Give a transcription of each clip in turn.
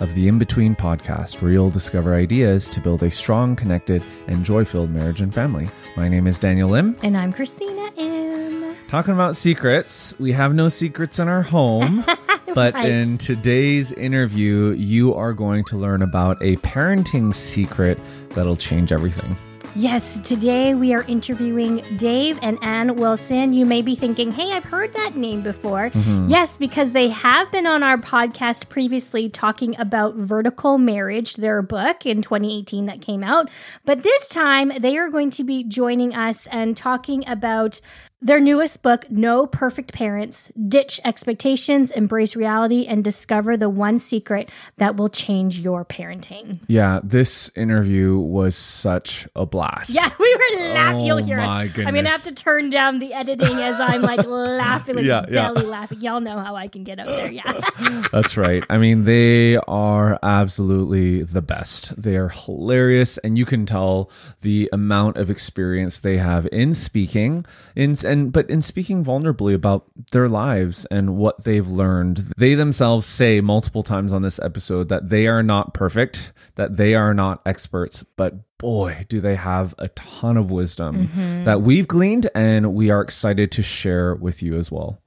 Of the In Between podcast, where you'll discover ideas to build a strong, connected, and joy filled marriage and family. My name is Daniel Im. And I'm Christina Im. Talking about secrets, we have no secrets in our home. But Right. in today's interview, you are going to learn about a parenting secret that'll change everything. Yes, today we are interviewing Dave and Ann Wilson. You may be thinking, hey, I've heard that name before. Mm-hmm. Yes, because they have been on our podcast previously talking about vertical marriage, their book in 2018 that came out. But this time they are going to be joining us and talking about their newest book, No Perfect Parents Ditch Expectations, Embrace Reality, and Discover the One Secret That Will Change Your Parenting. Yeah, this interview was such a blast. Yeah, we were laughing. Oh You'll hear my us. I'm gonna have to turn down the editing as I'm like laughing, like Yeah, yeah. belly laughing. Y'all know how I can get up there. Yeah. That's right. I mean, they are absolutely the best. They are hilarious, and you can tell the amount of experience they have in speaking, in and but in speaking vulnerably about their lives and what they've learned. They themselves say multiple times on this episode that they are not perfect, that they are not experts, but boy, do they have a ton of wisdom mm-hmm. that we've gleaned, and we are excited to share with you as well.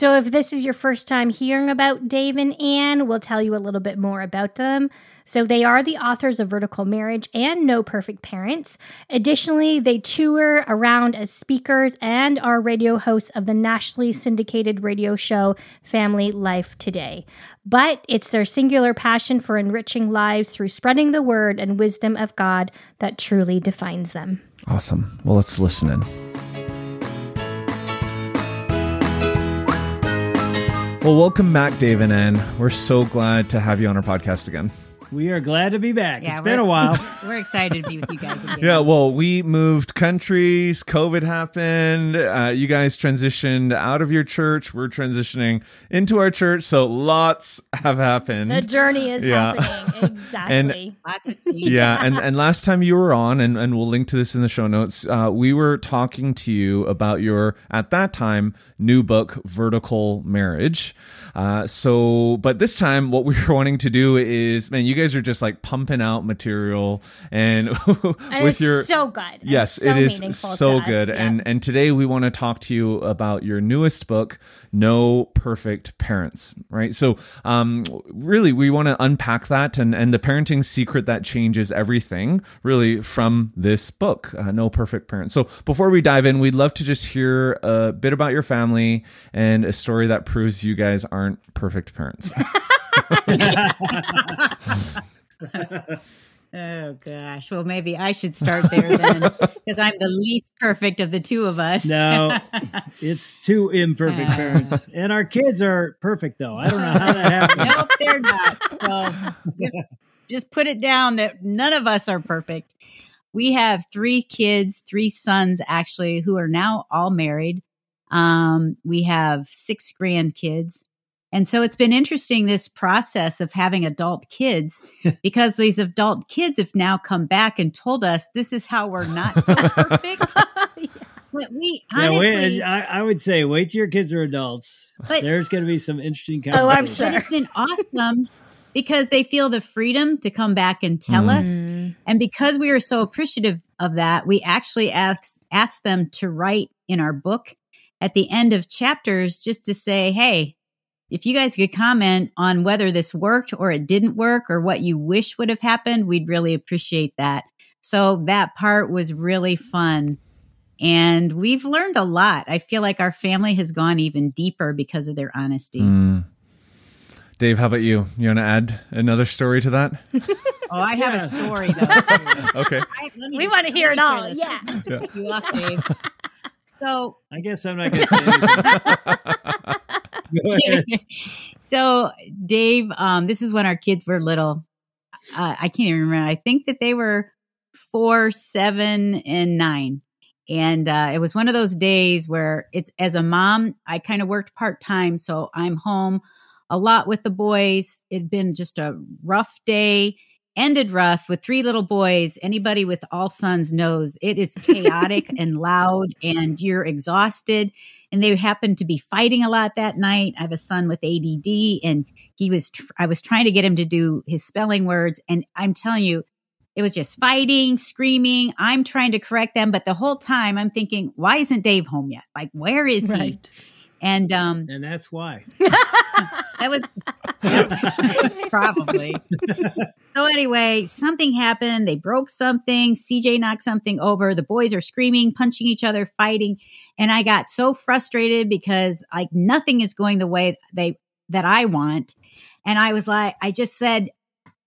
So, if this is your first time hearing about Dave and Ann, we'll tell you a little bit more about them. So, they are the authors of Vertical Marriage and No Perfect Parents. Additionally, they tour around as speakers and are radio hosts of the nationally syndicated radio show Family Life Today. But it's their singular passion for enriching lives through spreading the word and wisdom of God that truly defines them. Awesome. Well, let's listen in. Well, welcome back, Dave and. We're so glad to have you on our podcast again. We are glad to be back. Yeah, it's been a while. We're excited to be with you guys again. Yeah, well, we moved countries, COVID happened, uh, you guys transitioned out of your church, we're transitioning into our church, so lots have happened. The journey is Yeah. happening. Exactly. Lots of yeah and, and last time you were on and, and we'll link to this in the show notes uh, we were talking to you about your at that time new book vertical marriage uh, so but this time what we were wanting to do is man you guys are just like pumping out material and and with it's your so good. Yes, so it is so us, good. yeah. And and today we want to talk to you about your newest book, No Perfect Parents, right? So um really we want to unpack that and and the parenting secret that changes everything really from this book, uh, No Perfect Parents. So before we dive in, we'd love to just hear a bit about your family and a story that proves you guys aren't perfect parents. Oh gosh. Well, maybe I should start there then, because I'm the least perfect of the two of us. No, it's two imperfect parents, and our kids are perfect though. I don't know how that happened. nope, they're not. Well, just just put it down that none of us are perfect. We have three kids, three sons actually, who are now all married. Um, we have six grandkids. And so it's been interesting this process of having adult kids because these adult kids have now come back and told us this is how we're not so perfect. But we Yeah, honestly, wait, I, I would say wait till your kids are adults. But- There's going to be some interesting Oh, I'm conversations. sure. but it's been awesome because they feel the freedom to come back and tell us. Mm. And because we are so appreciative of that, we actually ask, ask them to write in our book at the end of chapters just to say, hey, if you guys could comment on whether this worked or it didn't work or what you wish would have happened, we'd really appreciate that. So that part was really fun. And we've learned a lot. I feel like our family has gone even deeper because of their honesty. Mm. Dave, how about you? You want to add another story to that? Oh, I have Yeah. a story though. Okay. I- We wanna hear it all, this. yeah. Not to cut you off, Dave. So, I guess I'm not going to say anything. So Dave, um, this is when our kids were little. uh, I can't even remember. I think that they were four, seven, and nine. And uh, it was one of those days where it's as a mom, I kind of worked part time. So I'm home a lot with the boys. It'd been just a rough day, ended rough with three little boys. Anybody with all sons knows it is chaotic and loud, and you're exhausted. And they happened to be fighting a lot that night. I have a son with ADD, and he was, tr- I was trying to get him to do his spelling words. And I'm telling you, it was just fighting, screaming. I'm trying to correct them, but the whole time I'm thinking, why isn't Dave home yet? Like, where is Right. he? And um, And that's why. that was probably. so anyway, something happened. They broke something. CJ knocked something over. The boys are screaming, punching each other, fighting, and I got so frustrated because like nothing is going the way they that I want. And I was like, I just said,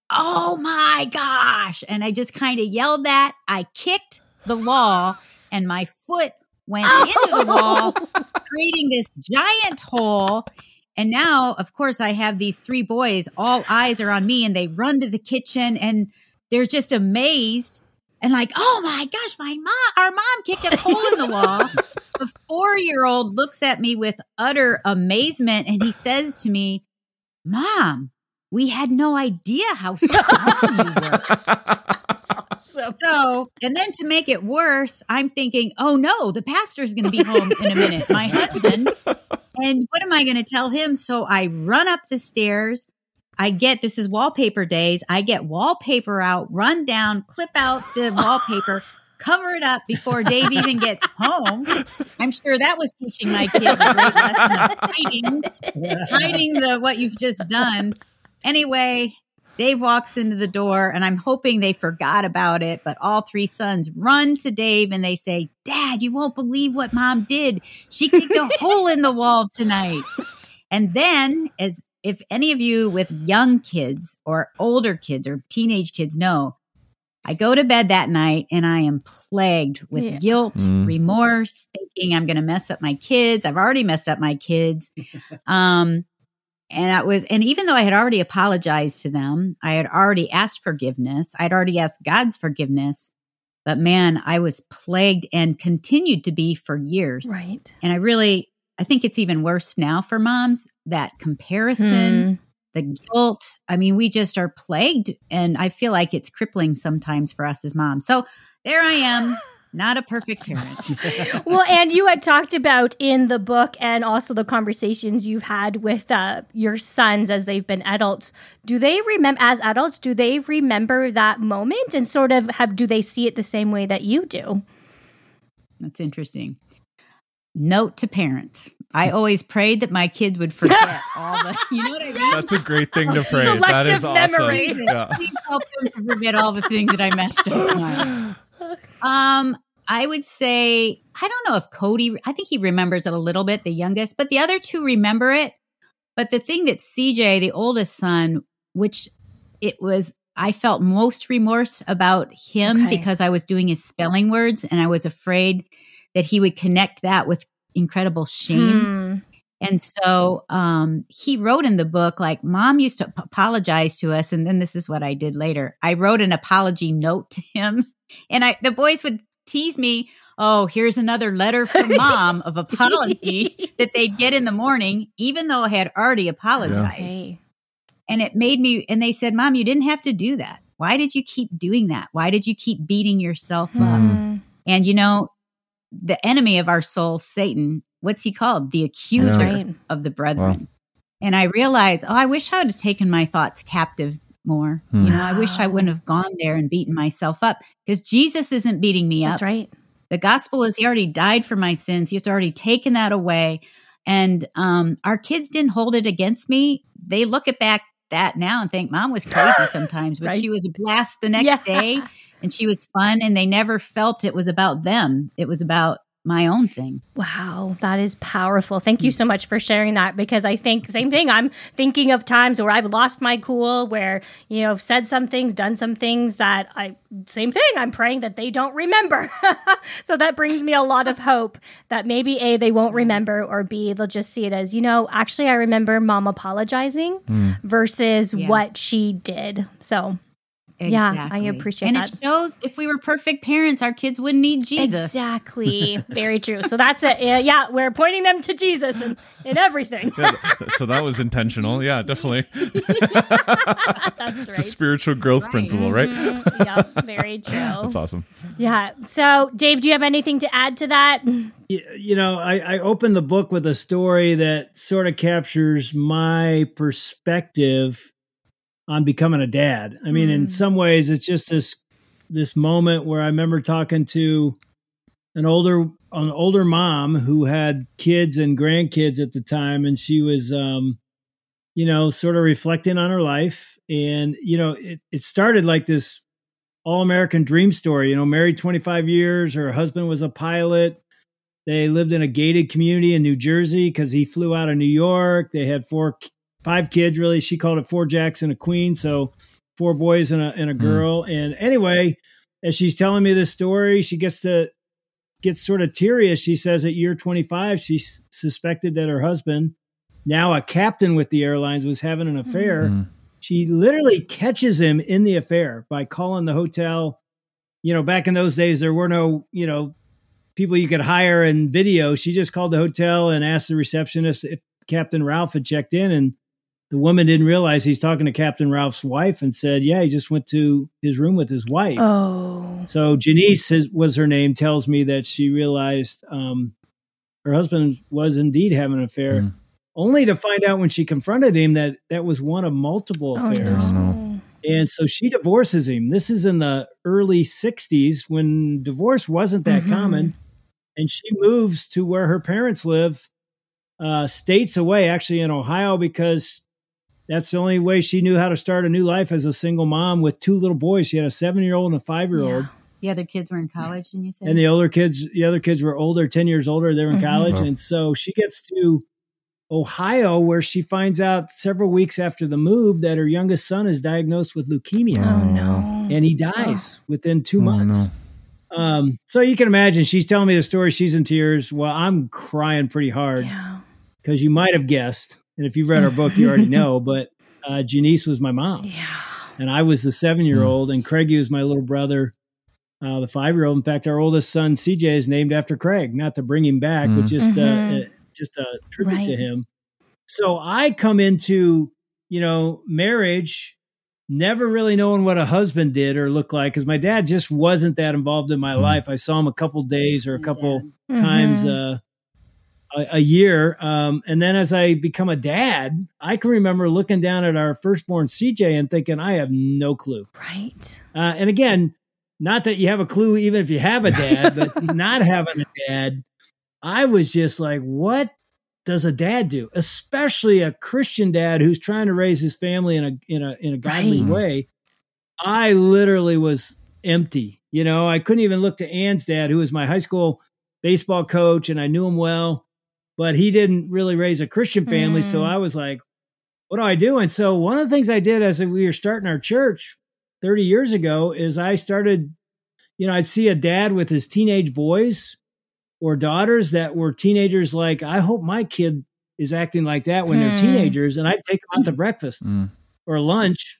"Oh my gosh!" And I just kind of yelled that. I kicked the wall, and my foot went into the wall, creating this giant hole. And now, of course, I have these three boys. All eyes are on me, and they run to the kitchen, and they're just amazed and like, "Oh my gosh, my mom! Our mom kicked a hole in the wall." the four-year-old looks at me with utter amazement, and he says to me, "Mom, we had no idea how strong you were." So So, and then to make it worse, I'm thinking, oh no, the pastor's going to be home in a minute, my husband. And what am I going to tell him? So I run up the stairs. I get this is wallpaper days. I get wallpaper out, run down, clip out the wallpaper, cover it up before Dave even gets home. I'm sure that was teaching my kids a great lesson of hiding, hiding the what you've just done. Anyway, Dave walks into the door and I'm hoping they forgot about it, but all three sons run to Dave and they say, Dad, you won't believe what mom did. She kicked a hole in the wall tonight. And then, as if any of you with young kids or older kids or teenage kids know, I go to bed that night and I am plagued with Yeah. guilt, Mm. remorse, thinking I'm going to mess up my kids. I've already messed up my kids. Um, and I was, and even though I had already apologized to them, I had already asked forgiveness, I'd already asked God's forgiveness. But man, I was plagued and continued to be for years. right. And I really, I think it's even worse now for moms that comparison, hmm. the guilt. I mean, we just are plagued. And I feel like it's crippling sometimes for us as moms. So there I am, not a perfect parent. well, and you had talked about in the book and also the conversations you've had with uh, your sons as they've been adults. Do they remember, as adults, do they remember that moment and sort of have, do they see it the same way that you do? That's interesting. Note to parents. I always prayed that my kids would forget all the, you know what I mean? That's a great thing to pray. That Selective is awesome. memory. Jesus, Yeah. Please help them to forget all the things that I messed up on. Um, I would say I don't know if Cody. I think he remembers it a little bit, the youngest, but the other two remember it. But the thing that CJ, the oldest son, which it was, I felt most remorse about him Okay. because I was doing his spelling words, and I was afraid that he would connect that with incredible shame. Hmm. And so um, he wrote in the book, like, mom used to apologize to us. And then this is what I did later. I wrote an apology note to him. And I, the boys would tease me, oh, here's another letter from mom of apology that they'd get in the morning, even though I had already apologized. Okay. And it made me, and they said, mom, you didn't have to do that. Why did you keep doing that? Why did you keep beating yourself up? Hmm. And you know, the enemy of our soul, Satan, what's he called? The accuser Right. of the brethren. And I realized, oh, I wish I would have taken my thoughts captive more. Hmm. You know, I wish I wouldn't have gone there and beaten myself up because Jesus isn't beating me up. That's right. The gospel is he already died for my sins. He's already taken that away. And um, our kids didn't hold it against me. They look at back that now and think mom was crazy sometimes, but Right. she was a blast the next Yeah. day and she was fun and they never felt it was about them. It was about my own thing. Wow, that is powerful. Thank you so much for sharing that because I think same thing. I'm thinking of times where I've lost my cool, where you know, I've said some things, done some things that I same thing. I'm praying that they don't remember. so that brings me a lot of hope that maybe A they won't remember or B they'll just see it as, you know, actually I remember mom apologizing hmm. versus Yeah. what she did. So Yeah, I appreciate and that. And it shows if we were perfect parents, our kids wouldn't need Jesus. Exactly. Very true. So that's it. Yeah, yeah, we're pointing them to Jesus in, in everything. Yeah, so that was intentional. Yeah, definitely. that's right. It's a spiritual growth Right. principle, right? Mhm. Yep, very true. That's awesome. Yeah. So, Dave, do you have anything to add to that? You know, I, I opened the book with a story that sort of captures my perspective on becoming a dad. I mean, in Mm. some ways, it's just this this moment where I remember talking to an older an older mom who had kids and grandkids at the time, and she was, um, you know, sort of reflecting on her life, and you know, it, it started like this all American dream story. You know, married twenty five years, her husband was a pilot. They lived in a gated community in New Jersey because he flew out of New York. They had four, five kids. Really, she called it four jacks and a queen. So four boys and a and a girl. And anyway, as she's telling me this story, she gets to gets sort of teary as she says at year 25 she s- suspected that her husband now a captain with the airlines was having an affair Mm. she literally catches him in the affair by calling the hotel you know back in those days there were no you know people you could hire and video she just called the hotel and asked the receptionist if captain ralph had checked in and the woman didn't realize he's talking to captain ralph's wife and said yeah he just went to his room with his wife Oh. so Janice his, was her name. Tells me that she realized um, her husband was indeed having an affair, Mm. only to find out when she confronted him that that was one of multiple Oh, affairs. no. And so she divorces him. This is in the early '60s when divorce wasn't that Mhm. common, and she moves to where her parents live, uh, states away, actually in Ohio, because that's the only way she knew how to start a new life as a single mom with two little boys. She had a seven-year-old and a five-year-old. Yeah. The other kids were in college, didn't you say? and the older kids the other kids were older 10 years older they were in Mhm. college Wow. and so she gets to ohio where she finds out several weeks after the move that her youngest son is diagnosed with leukemia Oh, no. and he dies within two Oh, months um, so you can imagine she's telling me the story she's in tears well i'm crying pretty hard Yeah. because you might have guessed and if you've read our book you already know but uh, janice was my mom Yeah. and I was the seven year old, and Craigie was my little brother, uh, the five year old. In fact, our oldest son CJ is named after Craig, not to bring him back, but Mm. just uh, Mhm. uh, just a tribute to him. So I come into you know marriage, never really knowing what a husband did or looked like, because my dad just wasn't that involved in my Mm. life. I saw him a couple days or a Yeah. couple times Mhm. uh, a, a year. Um, and then as I become a dad, I can remember looking down at our firstborn CJ and thinking, I have no clue. Right. Uh, and again, not that you have a clue, even if you have a dad, but not having a dad, I was just like, what does a dad do? Especially a Christian dad who's trying to raise his family in a in a in a godly Right. way. I literally was empty. You know, I couldn't even look to Ann's dad, who was my high school baseball coach, and I knew him well, but he didn't really raise a Christian family. So Mm. I was like, what do I do? And so one of the things I did as we were starting our church 30 years ago is I started, you know, I'd see a dad with his teenage boys or daughters that were teenagers like, I hope my kid is acting like that when they're Hmm. teenagers. And I'd take them out to breakfast Mm. or lunch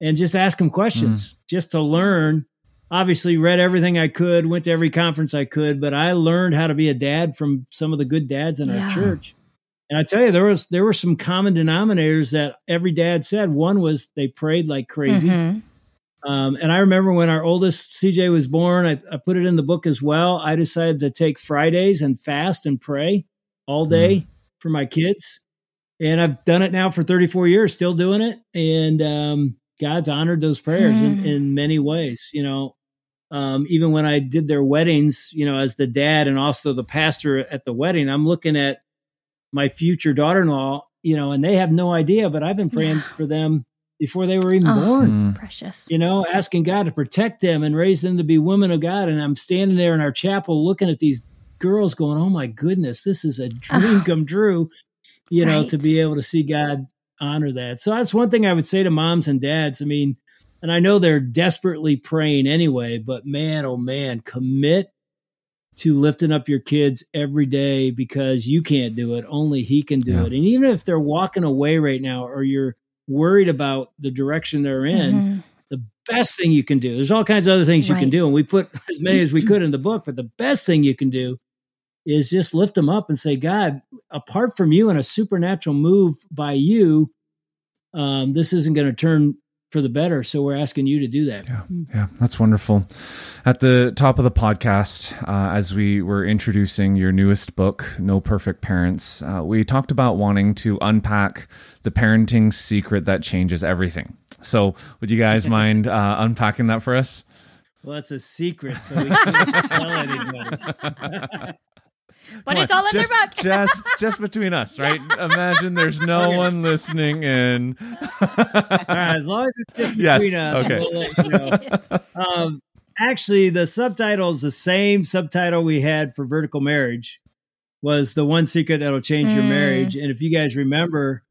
and just ask them questions just to learn. Obviously, read everything I could, went to every conference I could, but I learned how to be a dad from some of the good dads in Yeah. our church. And I tell you, there was there were some common denominators that every dad said. One was they prayed like crazy. Mhm. Um, and I remember when our oldest CJ was born, I, I put it in the book as well. I decided to take Fridays and fast and pray all day for my kids. And I've done it now for 34 years, still doing it. And um, God's honored those prayers in, Hmm. in many ways. You know, um, even when I did their weddings, you know, as the dad and also the pastor at the wedding, I'm looking at my future daughter in law, you know, and they have no idea, but I've been praying Yeah. for them before they were even Oh. born Mm. Precious. you know, asking God to protect them and raise them to be women of God. And I'm standing there in our chapel looking at these girls going, Oh my goodness, this is a dream Ah. come true, you know, to be able to see God honor that. So that's one thing I would say to moms and dads. I mean, and I know they're desperately praying anyway, but man, oh man, commit to lifting up your kids every day because you can't do it. Only he can do Yeah. it. And even if they're walking away right now or you're worried about the direction they're in, Mhm. the best thing you can do. There's all kinds of other things you can do, and we put as many as we could in the book. But the best thing you can do is just lift them up and say, God, apart from you and a supernatural move by you, um, this isn't going to turn for the better. So we're asking you to do that. Yeah, yeah, that's wonderful. At the top of the podcast, uh, as we were introducing your newest book, No Perfect Parents, uh, we talked about wanting to unpack the parenting secret that changes everything. So, would you guys mind uh, unpacking that for us? Well, it's a secret, so we can't tell anybody. But Come it's on, all in their just, book. just, just between us, right? Imagine there's no one listening in. As long as it's just Yes, between us, okay. we'll let you know. Um, actually, the subtitle is the same subtitle we had for Vertical Marriage. Was the one secret that'll change your Mm. marriage? And if you guys remember,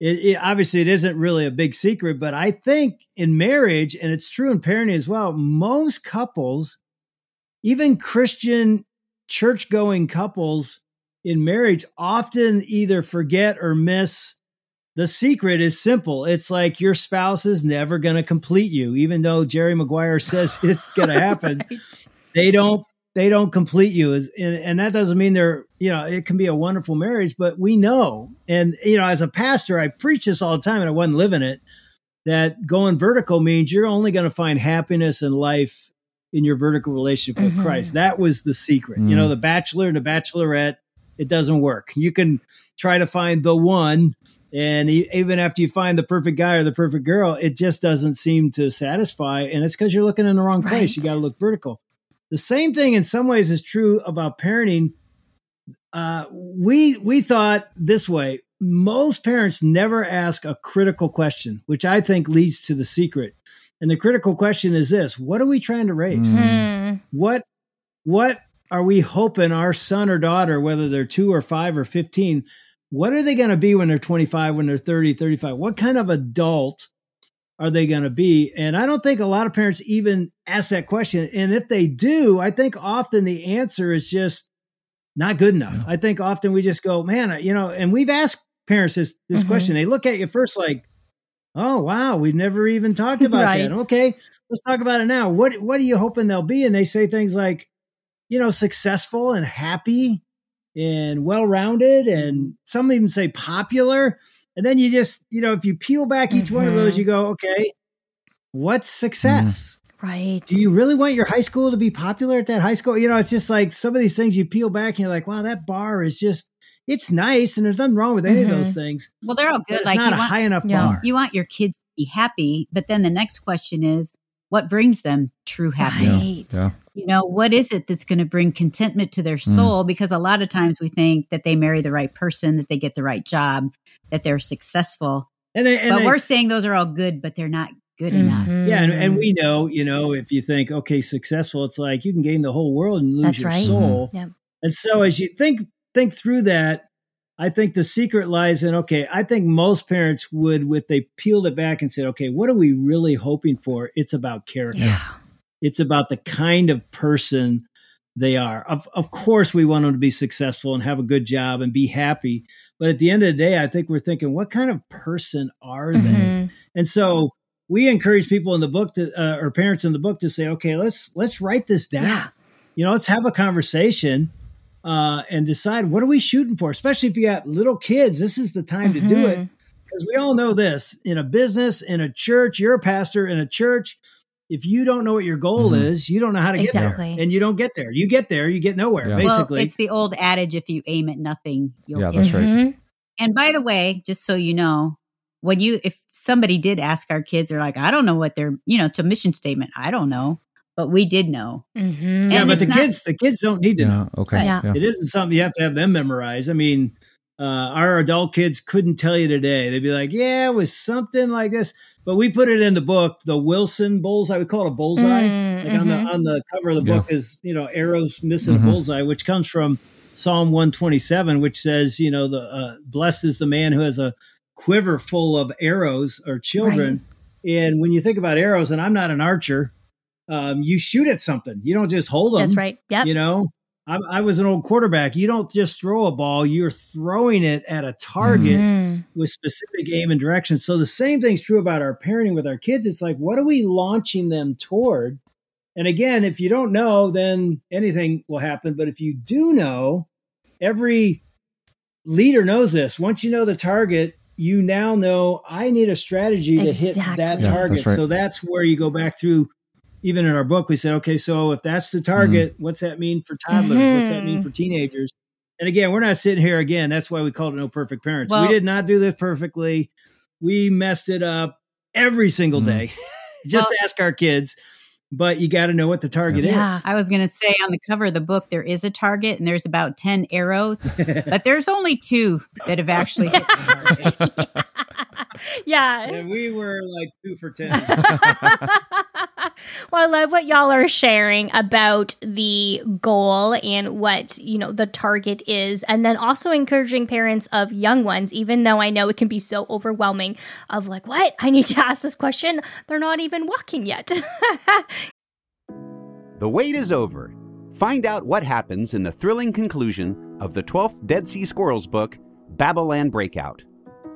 it, it obviously it isn't really a big secret, but I think in marriage, and it's true in parenting as well, most couples, even Christian church going couples in marriage, often either forget or miss the secret is simple. It's like your spouse is never going to complete you, even though Jerry Maguire says it's going to happen. Right. They don't. They don't complete you, and, and that doesn't mean they're. You know, it can be a wonderful marriage, but we know, and you know, as a pastor, I preach this all the time, and I wasn't living it. That going vertical means you're only going to find happiness in life in your vertical relationship with Mhm. Christ. That was the secret. You know, the bachelor and the bachelorette, it doesn't work. You can try to find the one, and even after you find the perfect guy or the perfect girl, it just doesn't seem to satisfy. And it's because you're looking in the wrong place. Right. You got to look vertical. The same thing in some ways is true about parenting. Uh, we we thought this way. Most parents never ask a critical question, which I think leads to the secret. And the critical question is this: What are we trying to raise? Mm. What what are we hoping our son or daughter whether they're 2 or 5 or 15 what are they going to be when they're 25 when they're 30 35 what kind of adult are they going to be and i don't think a lot of parents even ask that question and if they do i think often the answer is just not good enough i think often we just go man you know and we've asked parents this this Mhm. question they look at you first like oh wow we've never even talked about Right. that okay let's talk about it now. What what are you hoping they'll be? And they say things like, you know, successful and happy and well rounded, and mm-hmm. some even say popular. And then you just, you know, if you peel back each one of those, you mm-hmm. go, okay, what's success? Mm-hmm. Right. Do you really want your high school to be popular at that high school? You know, it's just like some of these things you peel back and you're like, wow, that bar is just, it's nice, and there's nothing wrong with any of those things. Well, they're all good. it's Like not you a want, high enough Yeah. bar. you want your kids to be happy, but then the next question is, what brings them true happiness? Right. Yeah. You know, what is it that's going to bring contentment to their Mm. soul? Because a lot of times we think that they marry the right person, that they get the right job, that they're successful. And, I- and but I- we're saying those are all good, but they're not good enough. Mhm. Yeah, and, and we know, you know, if you think, okay, successful, it's like you can gain the whole world and lose That's your right. soul. Yep. And so as you think think through that, I think the secret lies in okay, I think most parents would, with they peeled it back and said, okay, what are we really hoping for? It's about character. Yeah. It's about the kind of person they are. Of of course we want them to be successful and have a good job and be happy. But at the end of the day, I think we're thinking, what kind of person are they? Mhm. And so we encourage people in the book to, uh, or parents in the book to say, okay, let's let's write this down. Yeah. You know, let's have a conversation uh, and decide what are we shooting for. Especially if you got little kids, this is the time to do it because we all know this in a business, in a church. You're a pastor in a church. If you don't know what your goal Mhm. is, you don't know how to get Exactly. there, and you don't get there. You get there, you get nowhere. Yeah. Basically, Well, it's the old adage if you aim at nothing, you'll Yeah, get that's right. Mhm. And by the way, just so you know, when you if somebody did ask our kids, they're like, I don't know what their you know, to mission statement. I don't know. But we did know. Mhm. yeah, and but the not- kids, the kids don't need to know. Yeah. Okay. Yeah. Yeah. It isn't something you have to have them memorize. I mean, uh, our adult kids couldn't tell you today. They'd be like, "Yeah, it was something like this," but we put it in the book, the Wilson bullseye. We call it a bullseye. Mm, Like on the mhm. on the cover of the Yeah. book is you know arrows missing Mhm. a bullseye, which comes from Psalm one twenty seven, which says, you know, the uh, blessed is the man who has a quiver full of arrows or children. And when you think about arrows, and I'm not an archer, um, you shoot at something. You don't just hold them That's right. Yeah. you know I, I was an old quarterback. You don't just throw a ball; you're throwing it at a target Mhm. with specific aim and direction. So the same thing's true about our parenting with our kids. It's like, what are we launching them toward? And again, if you don't know, then anything will happen. But if you do know, every leader knows this. Once you know the target, you now know I need a strategy to hit that Yeah, target. that's right. So that's where you go back through. Even in our book, we said, okay, so if that's the target, what's that mean for toddlers? What's that mean Mhm. for teenagers? And again, we're not sitting here again. That's why we called it No Perfect Parents. Well- we did not do this perfectly. We messed it up every single Mhm. day. Just Well- ask our kids. But you got to know what the target Yeah. I was going to say on the cover of the book, there is a target and there's about 10 arrows, but there's only two that have actually hit the target. yeah. and we were like two for 10. well, I love what y'all are sharing about the goal and what, you know, the target is. And then also encouraging parents of young ones, even though I know it can be so overwhelming of like, what? I need to ask this question. They're not even walking yet. The wait is over. Find out what happens in the thrilling conclusion of the 12th Dead Sea Squirrels book, Babylon Breakout.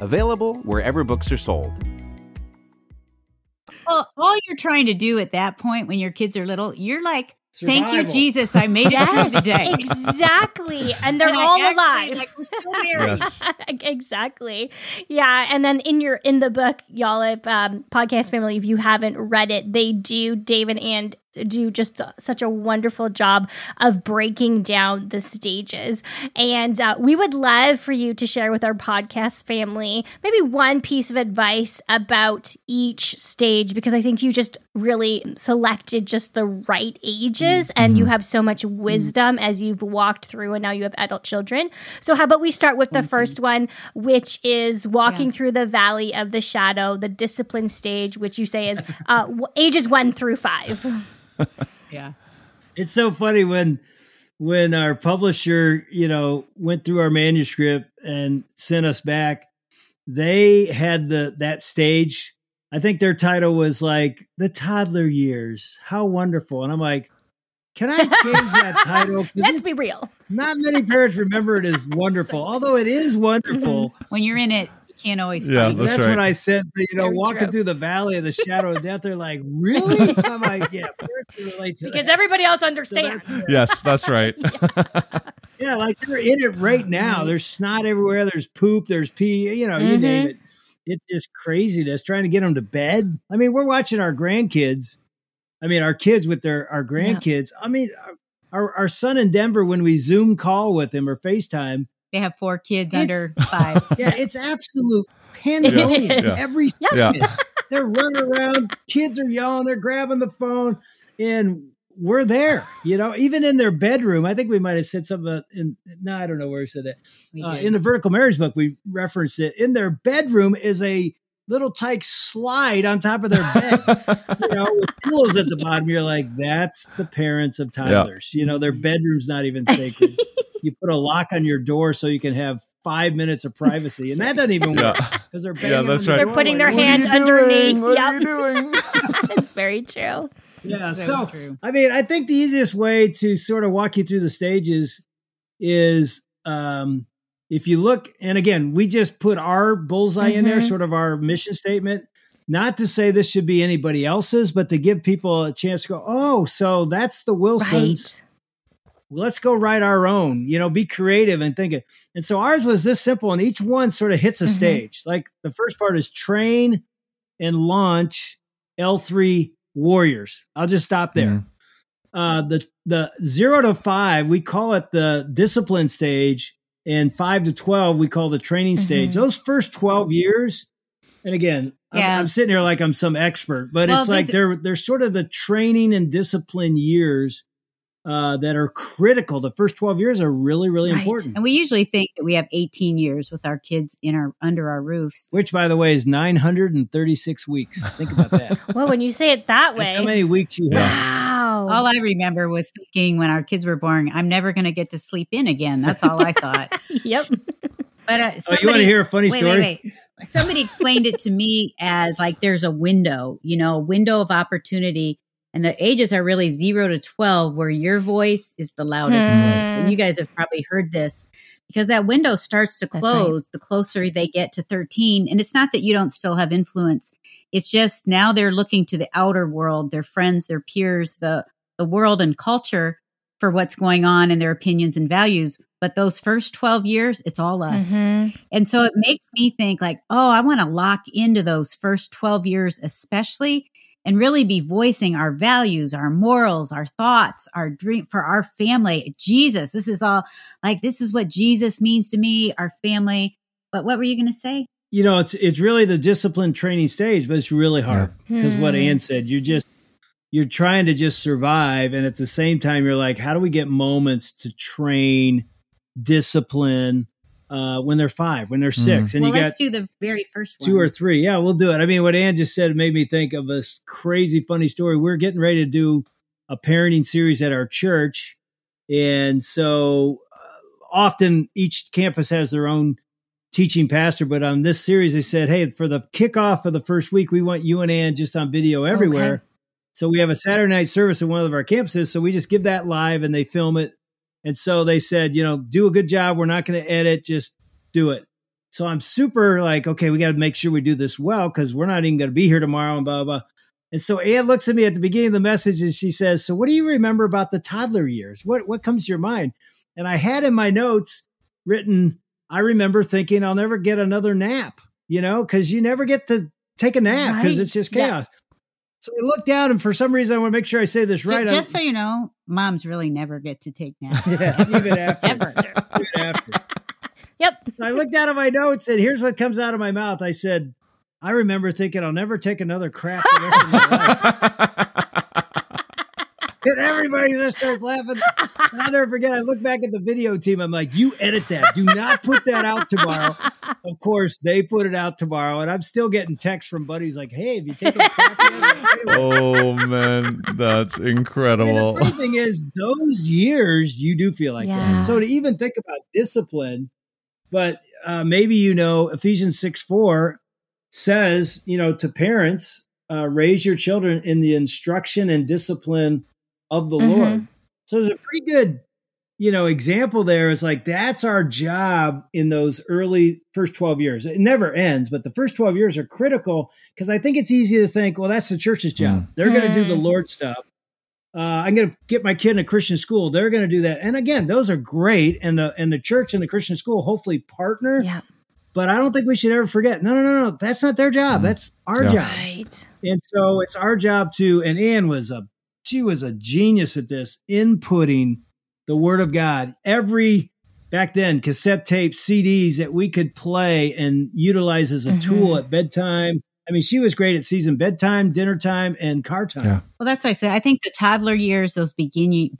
available wherever books are sold. Well, all you're trying to do at that point when your kids are little, you're like, thank you, Jesus, I made it yes, through the day. exactly. And they're And all actually, alive. Like, we're still married. Yes. exactly. Yeah, and then in your in the book, y'all, if um, podcast family, if you haven't read it, they do David and do just such a wonderful job of breaking down the stages. And uh, we would love for you to share with our podcast family maybe one piece of advice about each stage because I think you just really selected just the right ages and you have so much wisdom as you've walked through and now you have adult children. So, how about we start with the first one, which is walking Yeah. through the valley of the shadow, the discipline stage, which you say is uh, ages one through five. Yeah. it's so funny when when our publisher you know went through our manuscript and sent us back they had the that stage i think their title was like the toddler years how wonderful and i'm like can i change that title? Let's be real. not many parents remember it as wonderful although it is wonderful When you're in it, can't always Yeah, find That's that's right. what I said. You know, Very walking true. through the valley of the shadow of death. They're like, really? I'm like, yeah, parents relate to Because that. everybody else So understands. that's- yes, that's right. Yeah, like they're in it right now. There's snot everywhere. There's poop. There's pee. You know, you Mhm. name it. It's just craziness trying to get them to bed. I mean, we're watching our grandkids. I mean, our kids with their our grandkids. I mean, our our son in Denver when we Zoom call with him or FaceTime. They have four kids It's- under five. Yeah, it's absolute pandemonium Yes. every Yeah. second. They're running around. Kids are yelling. They're grabbing the phone, and we're there. You know, even in their bedroom. I think we might have said something about in. No, I don't know where we said that. We Uh, in the vertical marriage book, we referenced it. In their bedroom is a little tyke slide on top of their bed, you know, with pillows at the bottom. You're like, that's the parents of toddlers. You know, their bedroom's not even sacred. you put a lock on your door so you can have five minutes of privacy, and that doesn't even work Yeah. because they're Yeah, that's on the right. They're putting like, their "What are hands you underneath. What Yep. are you doing? it's very true. Yeah. So So, true. I mean, I think the easiest way to sort of walk you through the stages is um, if you look, and again, we just put our bullseye in there, Mhm. sort of our mission statement. Not to say this should be anybody else's, but to give people a chance to go, oh, so that's the Wilsons. Right. Let's go write our own, you know, be creative and think it. And so ours was this simple, and each one sort of hits a Mhm. stage. Like the first part is train and launch L3 warriors. I'll just stop there Mhm. uh, the the zero to five we call it the discipline stage, and five to twelve we call the training stage. Mhm. Those first twelve years, and again, I'm- I'm, sitting here like I'm some expert, but Well, it's like they're they're sort of the training and discipline years uh, that are critical. The first 12 years are really, really Right. important. And we usually think that we have 18 years with our kids in our under our roofs. Which, by the way, is 936 weeks. Think about that. Well, when you say it that way. That's how many weeks you have. Wow. All I remember was thinking when our kids were born, I'm never going to get to sleep in again. That's all I thought. yep. But uh, Oh, you want to hear a funny wait, story? wait, wait. Somebody explained it to me as like there's a window, you know, a window of opportunity. And the ages are really zero to 12, where your voice is the loudest Hmm. voice. And you guys have probably heard this because that window starts to That's right. close the closer they get to 13. And it's not that you don't still have influence, it's just now they're looking to the outer world, their friends, their peers, the, the world and culture for what's going on and their opinions and values. But those first 12 years, it's all us. Mhm. And so it makes me think like, oh, I want to lock into those first 12 years, especially, and really be voicing our values, our morals, our thoughts, our dream for our family. Jesus, this is all like, this is what Jesus means to me, our family. But what were you going to say? You know, it's it's really the discipline training stage, but it's really hard because what Hmm. Ann said, you're just you're trying to just survive, and at the same time, you're like, how do we get moments to train discipline uh, when they're five, when they're 6 and well, you let's got do the very first one. two or three. Yeah, we'll do it. I mean, what Ann just said made me think of a crazy funny story. We're getting ready to do a parenting series at our church, and so uh, often each campus has their own teaching pastor. But on this series, they said, "Hey, for the kickoff of the first week, we want you and Ann just on video everywhere." Okay. So we have a Saturday night service in one of our campuses. So we just give that live, and they film it. And so they said, you know, do a good job. We're not going to edit, just do it. So I'm super like, okay, we got to make sure we do this well because we're not even going to be here tomorrow and blah, blah, blah. And so Ann looks at me at the beginning of the message and she says, So what do you remember about the toddler years? What what comes to your mind? And I had in my notes written, I remember thinking I'll never get another nap, you know, because you never get to take a nap because it's Right. just Yeah. chaos. So I looked down and for some reason I want to make sure I say this right. just, I- so you know, moms really never get to take naps. yeah, even after. Even after. Yep. I looked down at my notes and here's what comes out of my mouth. I said, I remember thinking I'll never take another crap the rest of my life. And everybody just starts laughing. And I'll never forget. I look back at the video team. I'm like, you edit that. Do not put that out tomorrow. Of course, they put it out tomorrow. And I'm still getting texts from buddies like, hey, have you taken a crap yet? Anyway, oh man, that's and the funny thing is, those years you do feel like Yeah. that. So to even think about discipline, but uh, maybe you know Ephesians six four says, you know, to parents, uh, raise your children in the instruction and discipline of the Mhm. Lord. So there's a pretty good, you know, example there. Is like that's our job in those early first twelve years. It never ends, but the first twelve years are critical because I think it's easy to think, well, that's the church's job. They're going to do the Hmm. Lord stuff. Uh, I'm going to get my kid in a Christian school. They're going to do that. And again, those are great. And the and the church and the Christian school hopefully partner. Yeah. But I don't think we should ever forget. No, no, no, no. That's not their job. That's our Yeah. job. Right. And so it's our job to. And Ann was a she was a genius at this, inputting the Word of God every back then cassette tape CDs that we could play and utilize as a Mhm. tool at bedtime. I mean, she was great at season bedtime, dinner time, and car time. Yeah. Well, that's what I say. I think the toddler years, those beginning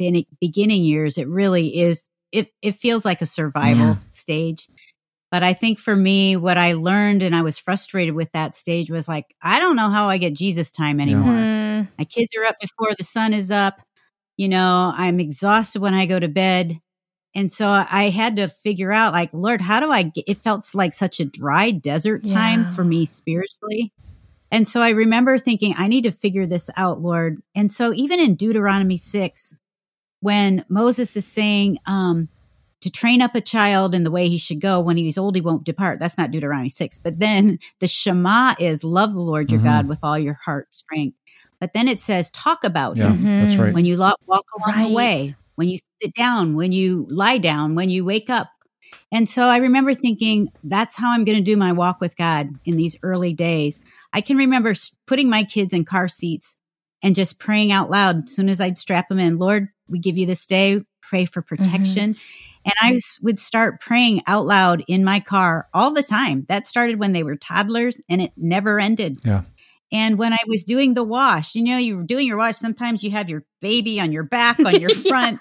beginning years, it really is. It it feels like a survival stage. But I think for me, what I learned and I was frustrated with that stage was like, I don't know how I get Jesus time anymore. My kids are up before the sun is up. You know, I'm exhausted when I go to bed. And so I had to figure out, like, Lord, how do I get it? Felt like such a dry desert time Yeah. for me spiritually. And so I remember thinking, I need to figure this out, Lord. And so even in Deuteronomy 6, when Moses is saying, um, to train up a child in the way he should go when he's old, he won't depart. That's not Deuteronomy 6. But then the Shema is love the Lord your Mhm. God with all your heart, strength. But then it says, talk about Yeah, him that's right. when you lo- walk along Right. the way, when you sit down, when you lie down, when you wake up. And so I remember thinking, that's how I'm going to do my walk with God in these early days. I can remember putting my kids in car seats and just praying out loud as soon as I'd strap them in, Lord, we give you this day, pray for mm-hmm. protection. And I s- would start praying out loud in my car all the time. That started when they were toddlers and it never ended. Yeah. And when I was doing the wash, you know, you're doing your wash, sometimes you have your baby on your back, on your front.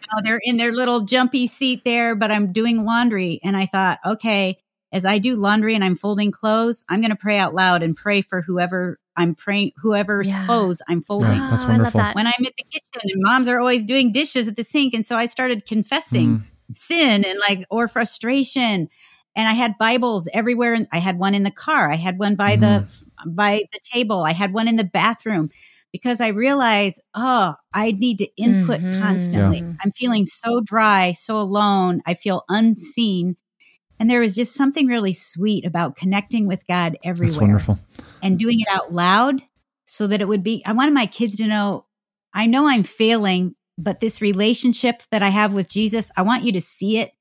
you know, they're in their little jumpy seat there, but I'm doing laundry. And I thought, okay, as I do laundry and I'm folding clothes, I'm going to pray out loud and pray for whoever I'm praying, whoever's Yeah. clothes I'm folding. Yeah, that's Oh, I love wonderful. that. When I'm at the kitchen and moms are always doing dishes at the sink. And so I started confessing Mm. sin and like, or frustration. And I had Bibles everywhere. And I had one in the car. I had one by the, by the table. I had one in the bathroom because I realized, oh, I need to input Mhm. constantly. Yeah. I'm feeling so dry, so alone. I feel unseen. And there was just something really sweet about connecting with God everywhere That's wonderful. and doing it out loud so that it would be I wanted my kids to know I know I'm failing, but this relationship that I have with Jesus, I want you to see it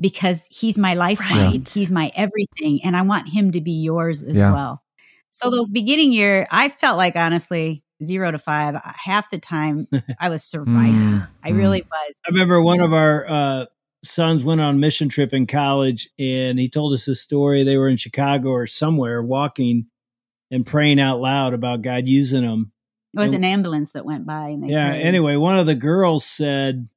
because he's my lifeline. Right. He's my everything and I want him to be yours as Yeah. well. So those beginning year, I felt like honestly 0 to 5 uh, half the time I was surviving. Mm, I mm. really was. I remember one of our uh, sons went on a mission trip in college, and he told us this story. They were in Chicago or somewhere walking and praying out loud about God using them. It was And- an ambulance that went by and they Yeah. prayed. Anyway, one of the girls said,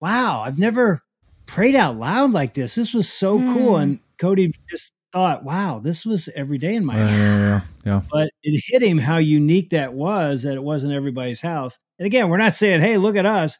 "Wow, I've never prayed out loud like this. This was so cool." Hmm. And Cody just thought, "Wow, this was every day in my Yeah, house." yeah, yeah, yeah. But it hit him how unique that was. That it wasn't everybody's house. And again, we're not saying, "Hey, look at us."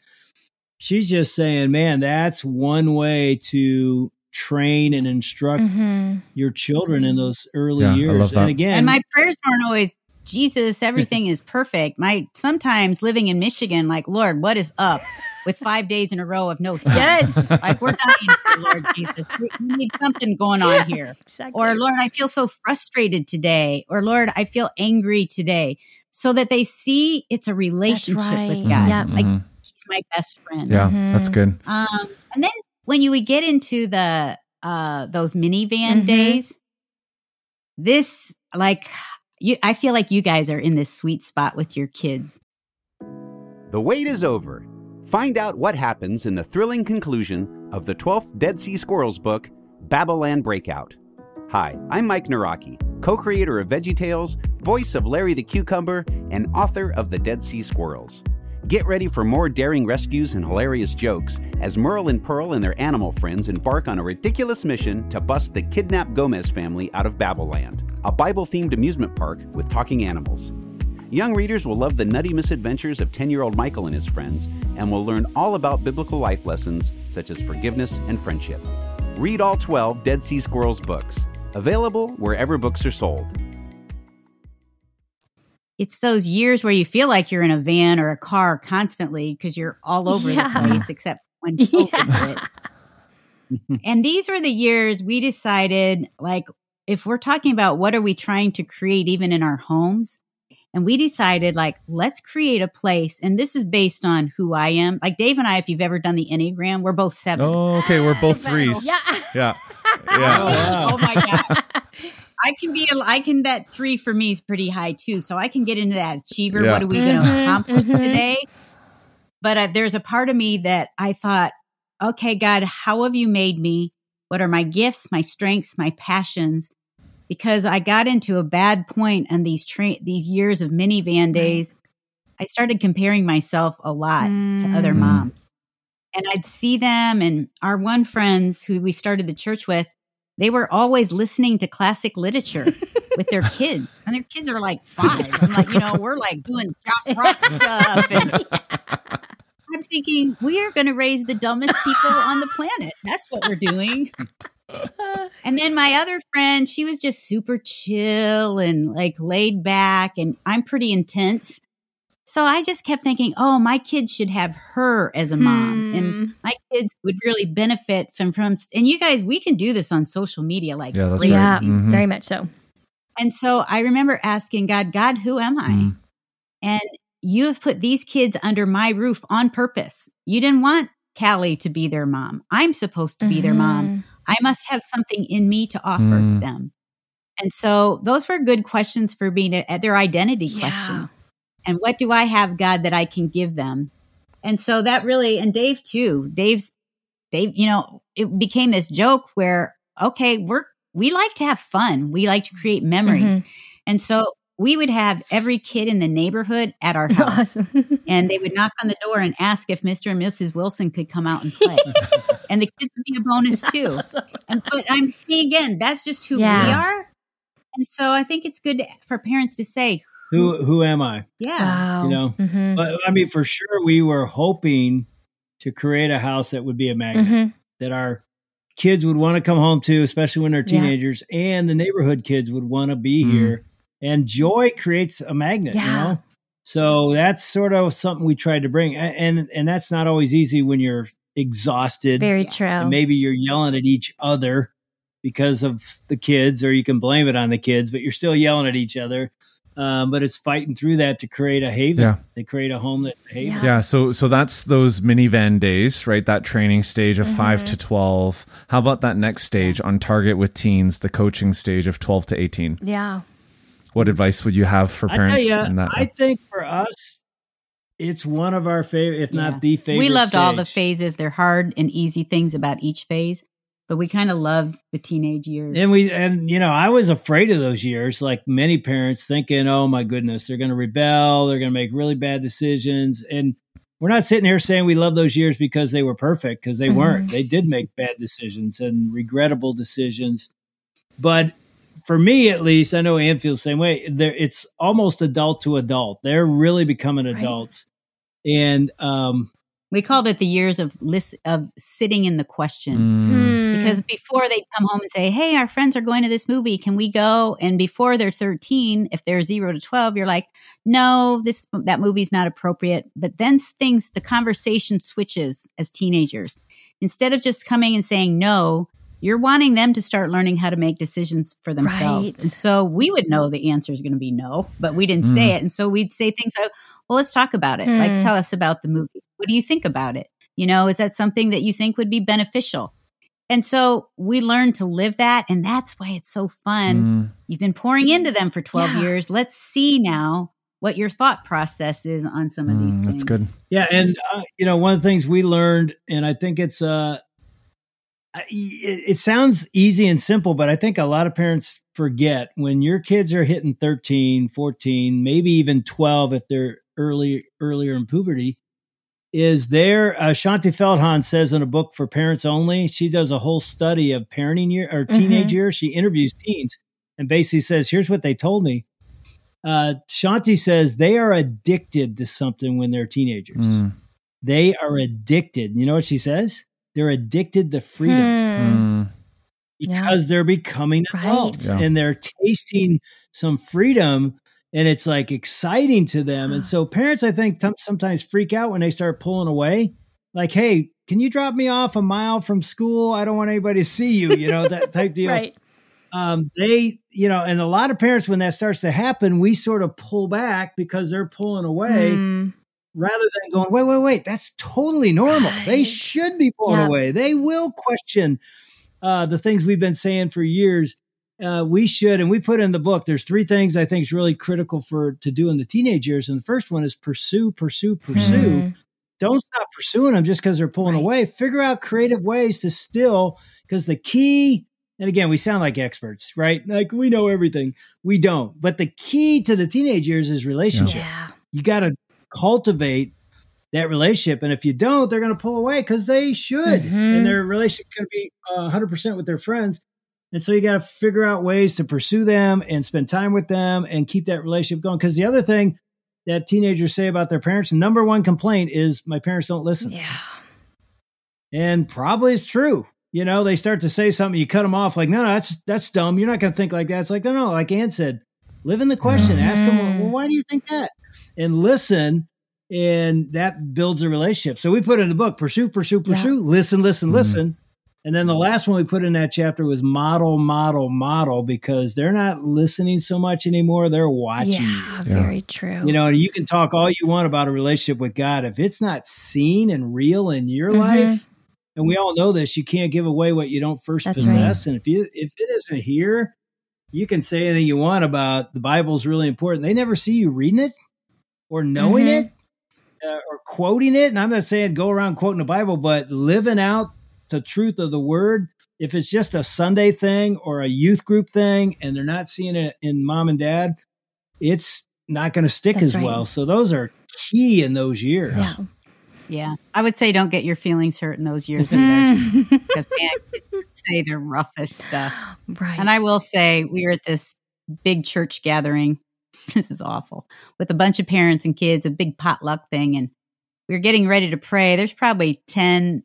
She's just saying, "Man, that's one way to train and instruct Mhm. your children in those early Yeah, I years." love that. And again, And my prayers aren't always Jesus, everything is perfect. My sometimes living in Michigan, like Lord, what is up with five days in a row of no sun? Yes. like we're dying, here, Lord Jesus. We we need something going on here. Exactly. Or Lord, I feel so frustrated today. Or Lord, I feel angry today. So that they see it's a relationship right. with God. Yeah. Like Mhm. He's my best friend. yeah, Mhm. that's good. Um, and then when you would get into the uh those minivan Mhm. days, this like you I feel like you guys are in this sweet spot with your kids. The wait is over. Find out what happens in the thrilling conclusion of the 12th Dead Sea Squirrels book, Babylon Breakout. Hi, I'm Mike Nawrocki, co creator of VeggieTales, voice of Larry the Cucumber, and author of The Dead Sea Squirrels. Get ready for more daring rescues and hilarious jokes as Merle and Pearl and their animal friends embark on a ridiculous mission to bust the kidnapped Gomez family out of Babylon, a Bible themed amusement park with talking animals. Young readers will love the nutty misadventures of 10 year old Michael and his friends and will learn all about biblical life lessons such as forgiveness and friendship. Read all 12 Dead Sea Squirrels books, available wherever books are sold. It's those years where you feel like you're in a van or a car constantly because you're all over Yeah. the place, except when COVID Yeah. hit. and these were the years we decided, like, if we're talking about what are we trying to create even in our homes, and we decided, like, let's create a place. And this is based on who I am. Like Dave and I, if you've ever done the Enneagram, we're both sevens. Oh, okay, we're both threes. Yeah. Yeah, Oh, yeah. wow. oh my god. I can be, a, I can, that three for me is pretty high too. So I can get into that achiever. Yeah. What are we going to Mhm, accomplish mhm. today? But uh, there's a part of me that I thought, okay, God, how have you made me? What are my gifts, my strengths, my passions? Because I got into a bad point and these tra- these years of minivan days, I started comparing myself a lot to other Mm. moms. And I'd see them and our one friends who we started the church with, they were always listening to classic literature with their kids. And their kids are like five. I'm like, you know, we're like doing jock rock stuff. And I'm thinking, we are going to raise the dumbest people on the planet. That's what we're doing. And then my other friend, she was just super chill and like laid back, and I'm pretty intense. So I just kept thinking, oh, my kids should have her as a mom, and Hmm. my kids would really benefit from from. And you guys, we can do this on social media, like Yeah, that's right. Yeah, Mhm. very much so. And so I remember asking God, God, who am I? Mm. And you have put these kids under my roof on purpose. You didn't want Callie to be their mom. I'm supposed to be their mom. I must have something in me to offer Mm. them. And so those were good questions for me to, at their identity Yeah. questions. And what do I have, God, that I can give them? And so that really, and Dave too, Dave's, Dave, you know, it became this joke where, okay, we're, we like to have fun. We like to create memories. Mhm. And so we would have every kid in the neighborhood at our house. Awesome. and they would knock on the door and ask if Mr. and Mrs. Wilson could come out and play. and the kids would be a bonus too. Awesome. And, but I'm seeing again, that's just who we are. And so I think it's good to, for parents to say, Who who am I? yeah, Wow. You know, Mhm. But I mean, for sure, we were hoping to create a house that would be a magnet Mhm. that our kids would want to come home to, especially when they're Yeah. teenagers, and the neighborhood kids would want to be Mm. here. And joy creates a magnet, you know. So that's sort of something we tried to bring, and and that's not always easy when you're exhausted. Very true. and maybe you're yelling at each other because of the kids, or you can blame it on the kids, but you're still yelling at each other. Um, but it's fighting through that to create a haven, Yeah. to create a home that's a haven. Yeah. Yeah, so so that's those minivan days, right? That training stage of 5 to 12. How about that next stage on target with teens, the coaching stage of 12 to 18? yeah. What advice would you have for I tell parents you, in that? I think for us, it's one of our favorite, if Yeah. not the favorite. we loved all the phases. They're hard and easy things about each phase, but we kind of loved the teenage years. And we and you know, I was afraid of those years, like many parents, thinking, "Oh my goodness, they're going to rebel. They're going to make really bad decisions." And we're not sitting here saying we love those years because they were perfect, because they weren't. Mm-hmm. They did make bad decisions and regrettable decisions. But for me, at least, I know Ann feels the same way. There, it's almost adult to adult. They're really becoming Right. adults, and um, we called it the years of lis- of sitting in the question. Mm, because before they'd come home and say, "Hey, our friends are going to this movie. Can we go?" And before they're 13, if they're 0 to 12, you're like, "No, this that movie's not appropriate." But then things the conversation switches as teenagers. Instead of just coming and saying no, you're wanting them to start learning how to make decisions for themselves. Right. And so we would know the answer is going to be no, but we didn't say it. And so we'd say things like, "Well, let's talk about it. Hmm. Like tell us about the movie. What do you think about it? You know, is that something that you think would be beneficial?" And so we learned to live that. And that's why it's so fun. mm, You've been pouring into them for 12 Yeah. years. Let's see now what your thought process is on some of these mm, things. that's good. Yeah, and uh, you know, one of the things we learned, and I think it's uh, I- it, it sounds easy and simple, but I think a lot of parents forget when your kids are hitting 13, 14, maybe even 12 if they're early earlier in puberty. Is there uh, Shaunti Feldhahn says in a book for parents only? She does a whole study of parenting year or teenage Mhm. years. She interviews teens and basically says, "Here's what they told me." Uh, Shaunti says they are addicted to something when they're teenagers. Mm, They are addicted. You know what she says? They're addicted to freedom Hmm. mm, Yeah. because they're becoming Right. adults Yeah. and they're tasting some freedom and it's like exciting to them. And so parents, I think, t- sometimes freak out when they start pulling away. Like, hey, can you drop me off a mile from school? I don't want anybody to see you, you know, that type deal. Right. Um, they, you know, and a lot of parents, when that starts to happen, we sort of pull back because they're pulling away Hmm. Rather than going, wait, wait, wait, that's totally normal. They should be pulling Yeah. away. They will question uh, the things we've been saying for years. Uh, we should, and we put in the book. There's three things I think is really critical for to do in the teenage years, and the first one is pursue, pursue, pursue. Hmm. Don't stop pursuing them just because they're pulling Right. away. Figure out creative ways to still, because the key. And again, we sound like experts, right? Like we know everything. We don't. But the key to the teenage years is relationship Yeah. you got to cultivate that relationship. And if you don't, they're going to pull away because they should. Mhm. And their relationship can be uh, 100% with their friends. And so you got to figure out ways to pursue them and spend time with them and keep that relationship going. Because the other thing that teenagers say about their parents, number one complaint is, my parents don't listen. Yeah. And probably it's true. You know, they start to say something, you cut them off, like, no, no, that's that's dumb. You're not going to think like that. It's like, no, no, like Ann said, live in the question. Ask them, well, why do you think that? And listen, and that builds a relationship. So we put in the book, pursue, pursue, Yeah. pursue, listen, listen, Mhm. listen. And then the last one we put in that chapter was model, model, model, because they're not listening so much anymore. They're watching you. Yeah. Yeah. Very true. You know, you can talk all you want about a relationship with God. If it's not seen and real in your Mhm. life, and we all know this, you can't give away what you don't first That's possess. And if you if it isn't here, you can say anything you want about the Bible's really important. They never see you reading it or knowing Mhm. it uh, or quoting it. And I'm not saying go around quoting the Bible, but living out the truth of the word. If it's just a Sunday thing or a youth group thing and they're not seeing it in mom and dad, it's not going to stick That's as right. well. So those are key in those years. Yeah. Yeah. I would say don't get your feelings hurt in those years either. Because man, kids say the roughest stuff. right. And I will say, we were at this big church gathering. This is awful with a bunch of parents and kids, a big potluck thing. And we were getting ready to pray. There's probably 10,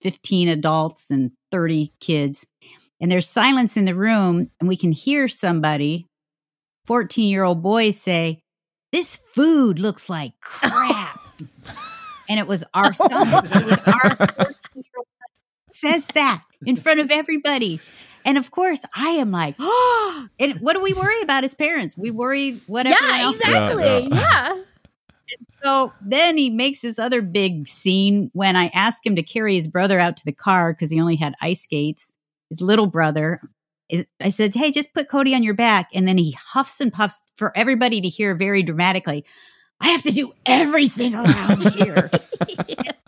15 adults and 30 kids. And there's silence in the room. And we can hear somebody, 14 year old boy, say, This food looks like crap. and it was our son. It was our 14 year old says that in front of everybody. And of course, I am like, oh, and what do we worry about as parents? We worry what everyone yeah, else exactly. Yeah, Yeah. yeah. So then he makes this other big scene when I ask him to carry his brother out to the car because he only had ice skates. His little brother, I said, Hey, just put Cody on your back. And then he huffs and puffs for everybody to hear very dramatically. I have to do everything around here.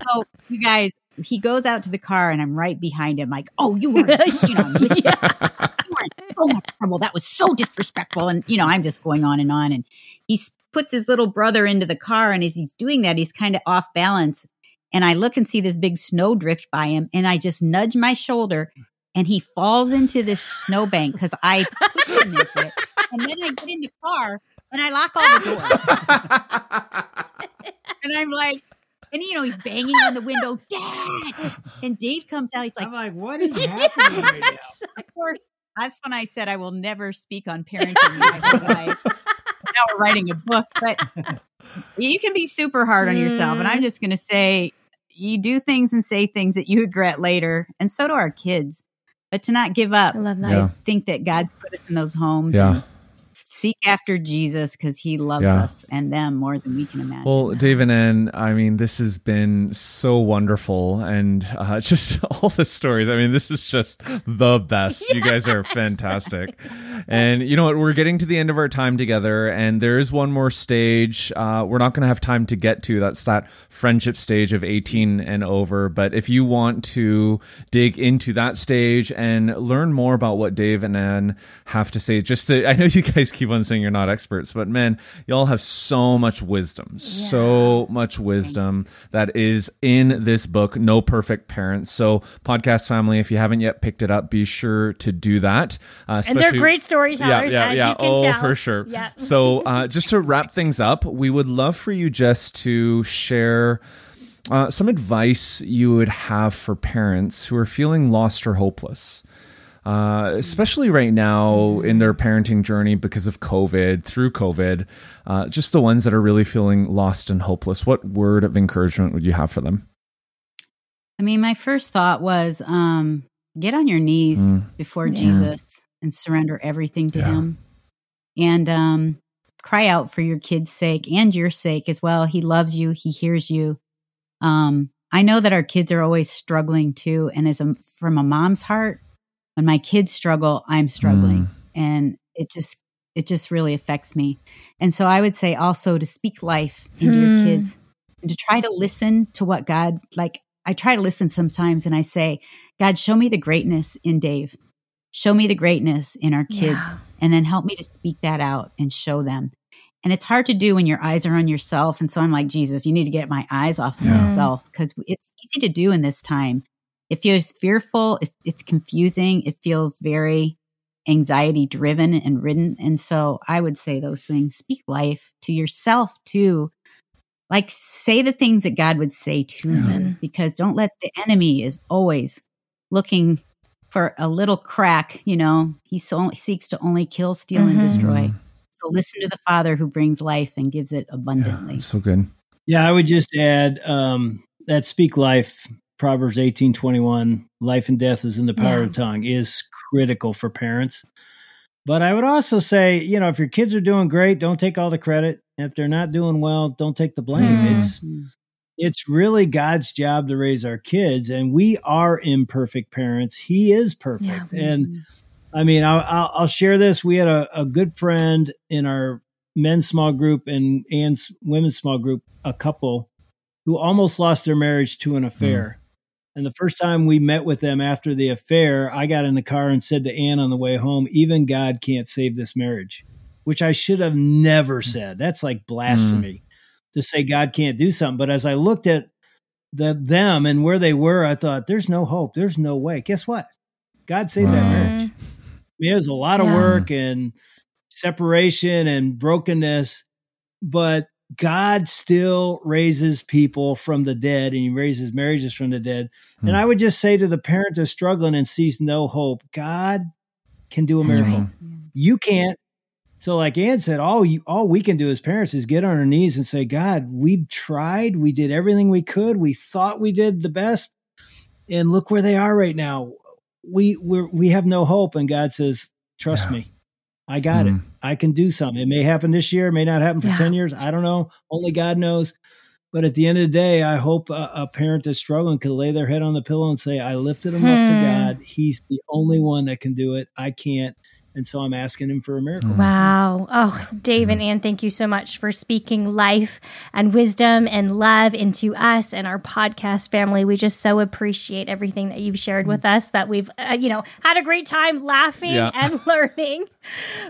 so you guys, he goes out to the car and I'm right behind him, like, oh, you were, you know, mis- you were in so much trouble. That was so disrespectful. And, you know, I'm just going on and on. And he puts his little brother into the car. And as he's doing that, he's kind of off balance. And I look and see this big snowdrift by him. And I just nudge my shoulder and he falls into this snowbank because I pushed him into it. And then I get in the car and I lock all the doors. and I'm like, and you know, he's banging on the window, Dad. And Dave comes out. He's like, I'm like, what is happening right now? of course, that's when I said I will never speak on parenting my whole life. Now we're writing a book, but you can be super hard on yourself. And I'm mm. just going to say, you do things and say things that you regret later, and so do our kids. But to not give up, I love that. Yeah. I think that God's put us in those homes. Yeah. Seek after Jesus because He loves Yeah. us and them more than we can imagine. Well, Dave and Ann, I mean, this has been so wonderful, and uh, just all the stories. I mean, this is just the best. You guys are fantastic, and you know what? We're getting to the end of our time together, and there is one more stage. Uh, we're not going to have time to get to. That's that friendship stage of eighteen and over. But if you want to dig into that stage and learn more about what Dave and Ann have to say, just to, I know you guys keep on saying you're not experts, but man, y'all have so much wisdom, so much wisdom that is in this book, No Perfect Parents. So, podcast family, if you haven't yet picked it up, be sure to do that. Uh, And they're great storytellers, as you can oh, tell. for sure. Yeah. So, uh, just to wrap things up, we would love for you just to share uh, some advice you would have for parents who are feeling lost or hopeless. Uh, especially right now in their parenting journey because of COVID, through COVID, uh, just the ones that are really feeling lost and hopeless. What word of encouragement would you have for them? I mean, my first thought was um, get on your knees Mm. before Yeah. Jesus and surrender everything to Yeah. Him and um, cry out for your kid's sake and your sake as well. He loves you, He hears you. Um, I know that our kids are always struggling too. And as a, from a mom's heart, when my kids struggle, I'm struggling. And it just, it just really affects me. And so I would say also to speak life into your Hmm. kids and to try to listen to what God, like I try to listen sometimes and I say, God, show me the greatness in Dave. Show me the greatness in our kids. Yeah. And then help me to speak that out and show them. And it's hard to do when your eyes are on yourself. And so I'm like, Jesus, you need to get my eyes off of Yeah. myself because it's easy to do in this time. It feels fearful. It, it's confusing. It feels very anxiety driven and ridden. And so I would say those things. Speak life to yourself too. Like say the things that God would say to you because don't let the enemy is always looking for a little crack, you know. He so, seeks to only kill, steal and Mhm. destroy. So listen to the Father who brings life and gives it abundantly. so good. Yeah, I would just add um, that speak life, Proverbs eighteen twenty one, life and death is in the power Yeah. of the tongue, is critical for parents. But I would also say, you know, if your kids are doing great, don't take all the credit. If they're not doing well, don't take the blame. Mm. It's Mm. it's really God's job to raise our kids, and we are imperfect parents. He is perfect, and I mean, I'll, I'll, I'll share this. We had a, a good friend in our men's small group and Ann's women's small group, a couple who almost lost their marriage to an affair. And the first time we met with them after the affair, I got in the car and said to Ann on the way home, even God can't save this marriage. which I should have never mm. said. That's like mm. blasphemy to say God can't do something. But as I looked at the them and where they were, I thought, there's no hope. There's no way. Guess what? God saved that marriage. I mean, it was a lot of work and separation and brokenness, but God still raises people from the dead and he raises marriages from the dead. Hmm. And I would just say to the parent that's struggling and sees no hope, God can do a That's miracle. right. You can't. So, like Ann said, all you all we can do as parents is get on our knees and say, God, we tried, we did everything we could, we thought we did the best, and look where they are right now. We we we have no hope, and God says, Trust Yeah. me, I got Mm. it. I can do something. It may happen this year, it may not happen for Yeah. ten years. I don't know. Only God knows. But at the end of the day, I hope a, a parent that's struggling could lay their head on the pillow and say, I lifted him up to Hmm. God. He's the only one that can do it. I can't. And so I'm asking him for a miracle. Wow. Oh, Dave and Ann, thank you so much for speaking life and wisdom and love into us and our podcast family. We just so appreciate everything that you've shared with us, that we've, uh, you know, had a great time laughing Yeah. and learning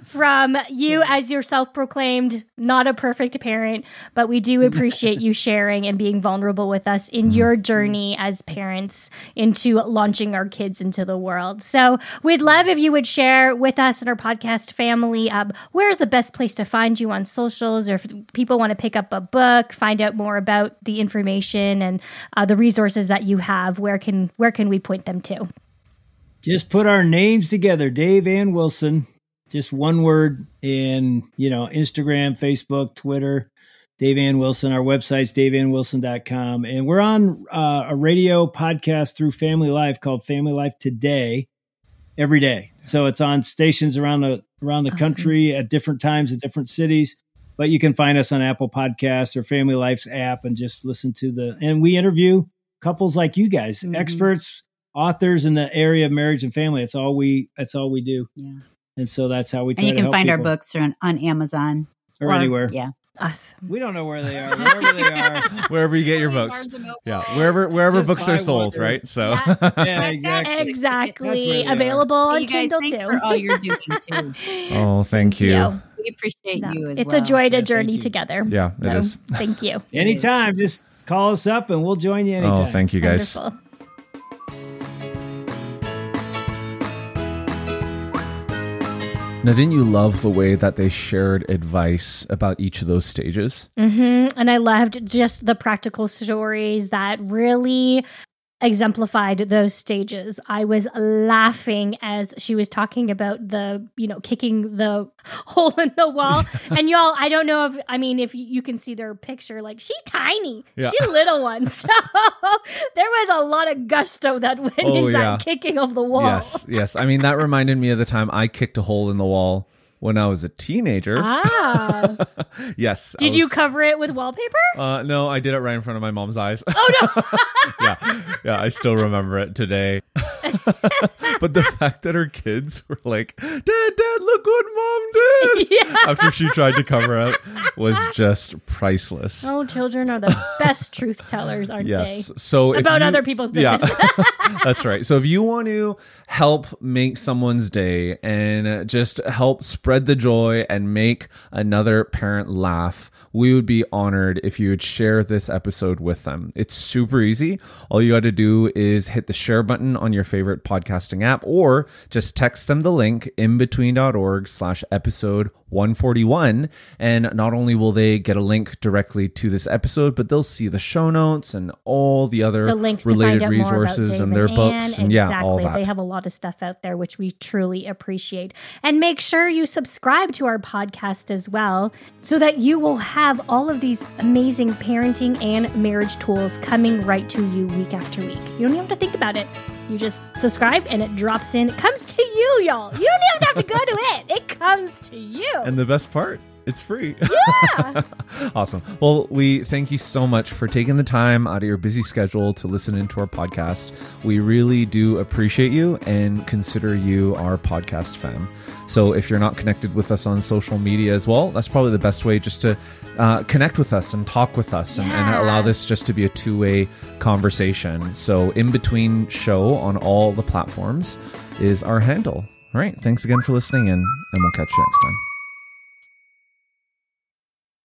from you as your self proclaimed, not a perfect parent. But we do appreciate you sharing and being vulnerable with us in your journey as parents into launching our kids into the world. So we'd love if you would share with us and our podcast family um, where's the best place to find you on socials or if people want to pick up a book, find out more about the information and uh, the resources that you have, where can where can we point them to? Just put our names together, Dave Ann Wilson. Just one word in, you know, Instagram, Facebook, Twitter, Dave Ann Wilson. Our website's daveannwilson.com. And we're on uh, a radio podcast through Family Life called Family Life Today every day. So it's on stations around the around the Awesome. country at different times at different cities. But you can find us on Apple Podcasts or Family Life's app and just listen to the and we interview couples like you guys, Mhm. experts, authors in the area of marriage and family. That's all we that's all we do. Yeah. And so that's how we And you can find our books on, on Amazon or, anywhere. Yeah. Us. We don't know where they are. Wherever they are. Wherever you get your books. Yeah, wherever wherever Just books are sold, wonder. right? So Yeah, exactly. Exactly. That's are. Available on you guys, Kindle too. for all you're doing too. Oh, thank you. you. We appreciate No, you as it's well. a joy to Yeah, journey together. Yeah, it So, is. Thank you. Anytime, just call us up and we'll join you oh, anytime. Oh, thank you guys. Wonderful. Now, didn't you love the way that they shared advice about each of those stages? hmm And I loved just the practical stories that really exemplified those stages. I was laughing as she was talking about the, you know, kicking the hole in the wall. and y'all, I don't know if, I mean, if you can see their picture, like she's tiny, Yeah. she's a little one. So there was a lot of gusto that went Oh, into yeah. that kicking of the wall. Yes, yes. I mean, that reminded me of the time I kicked a hole in the wall when I was a teenager. Ah. yes. Did you cover it with wallpaper? Uh, no, I did it right in front of my mom's eyes. Oh, no. yeah, yeah, I still remember it today. but the fact that her kids were like, "Dad, Dad, look what mom did!" Yeah. after she tried to cover up was just priceless. Oh, children are the best truth tellers, aren't Yes. they? So About you- other people's Yeah, business. that's right. So if you want to help make someone's day and just help spread the joy and make another parent laugh, we would be honored if you would share this episode with them. It's super easy. All you got to do is hit the share button on your favorite podcasting app or just text them the link imbetween.org slash episode 141. And not only will they get a link directly to this episode, but they'll see the show notes and all the other the links to related find out more about resources Dave and their books Ann. and exactly. yeah, all that. They have a lot of stuff out there, which we truly appreciate. And make sure you subscribe to our podcast as well, so that you will have all of these amazing parenting and marriage tools coming right to you week after week. You don't even have to think about it. You just subscribe and it drops in. It comes to you, y'all. You don't even have to go to it. It comes to you. and the best part, it's free. yeah. awesome. Well, we thank you so much for taking the time out of your busy schedule to listen into our podcast. We really do appreciate you and consider you our podcast fam. So if you're not connected with us on social media as well, that's probably the best way just to uh, connect with us and talk with us and, and allow this just to be a two way conversation. So in between show on all the platforms is our handle. All right. Thanks again for listening and we'll catch you next time.